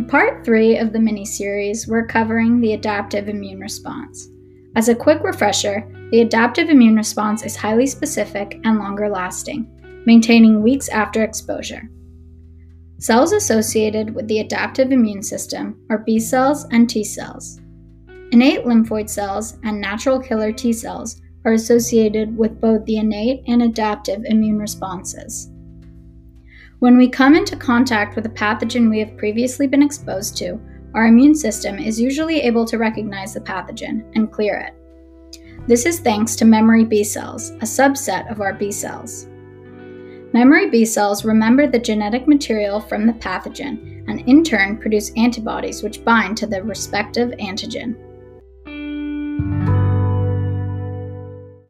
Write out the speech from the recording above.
In part three of the mini series, we're covering the adaptive immune response. As a quick refresher, the adaptive immune response is highly specific and longer lasting, maintaining weeks after exposure. Cells associated with the adaptive immune system are B cells and T cells. Innate lymphoid cells and natural killer T cells are associated with both the innate and adaptive immune responses. When we come into contact with a pathogen we have previously been exposed to, our immune system is usually able to recognize the pathogen and clear it. This is thanks to memory B cells, a subset of our B cells. Memory B cells remember the genetic material from the pathogen and in turn produce antibodies which bind to the respective antigen.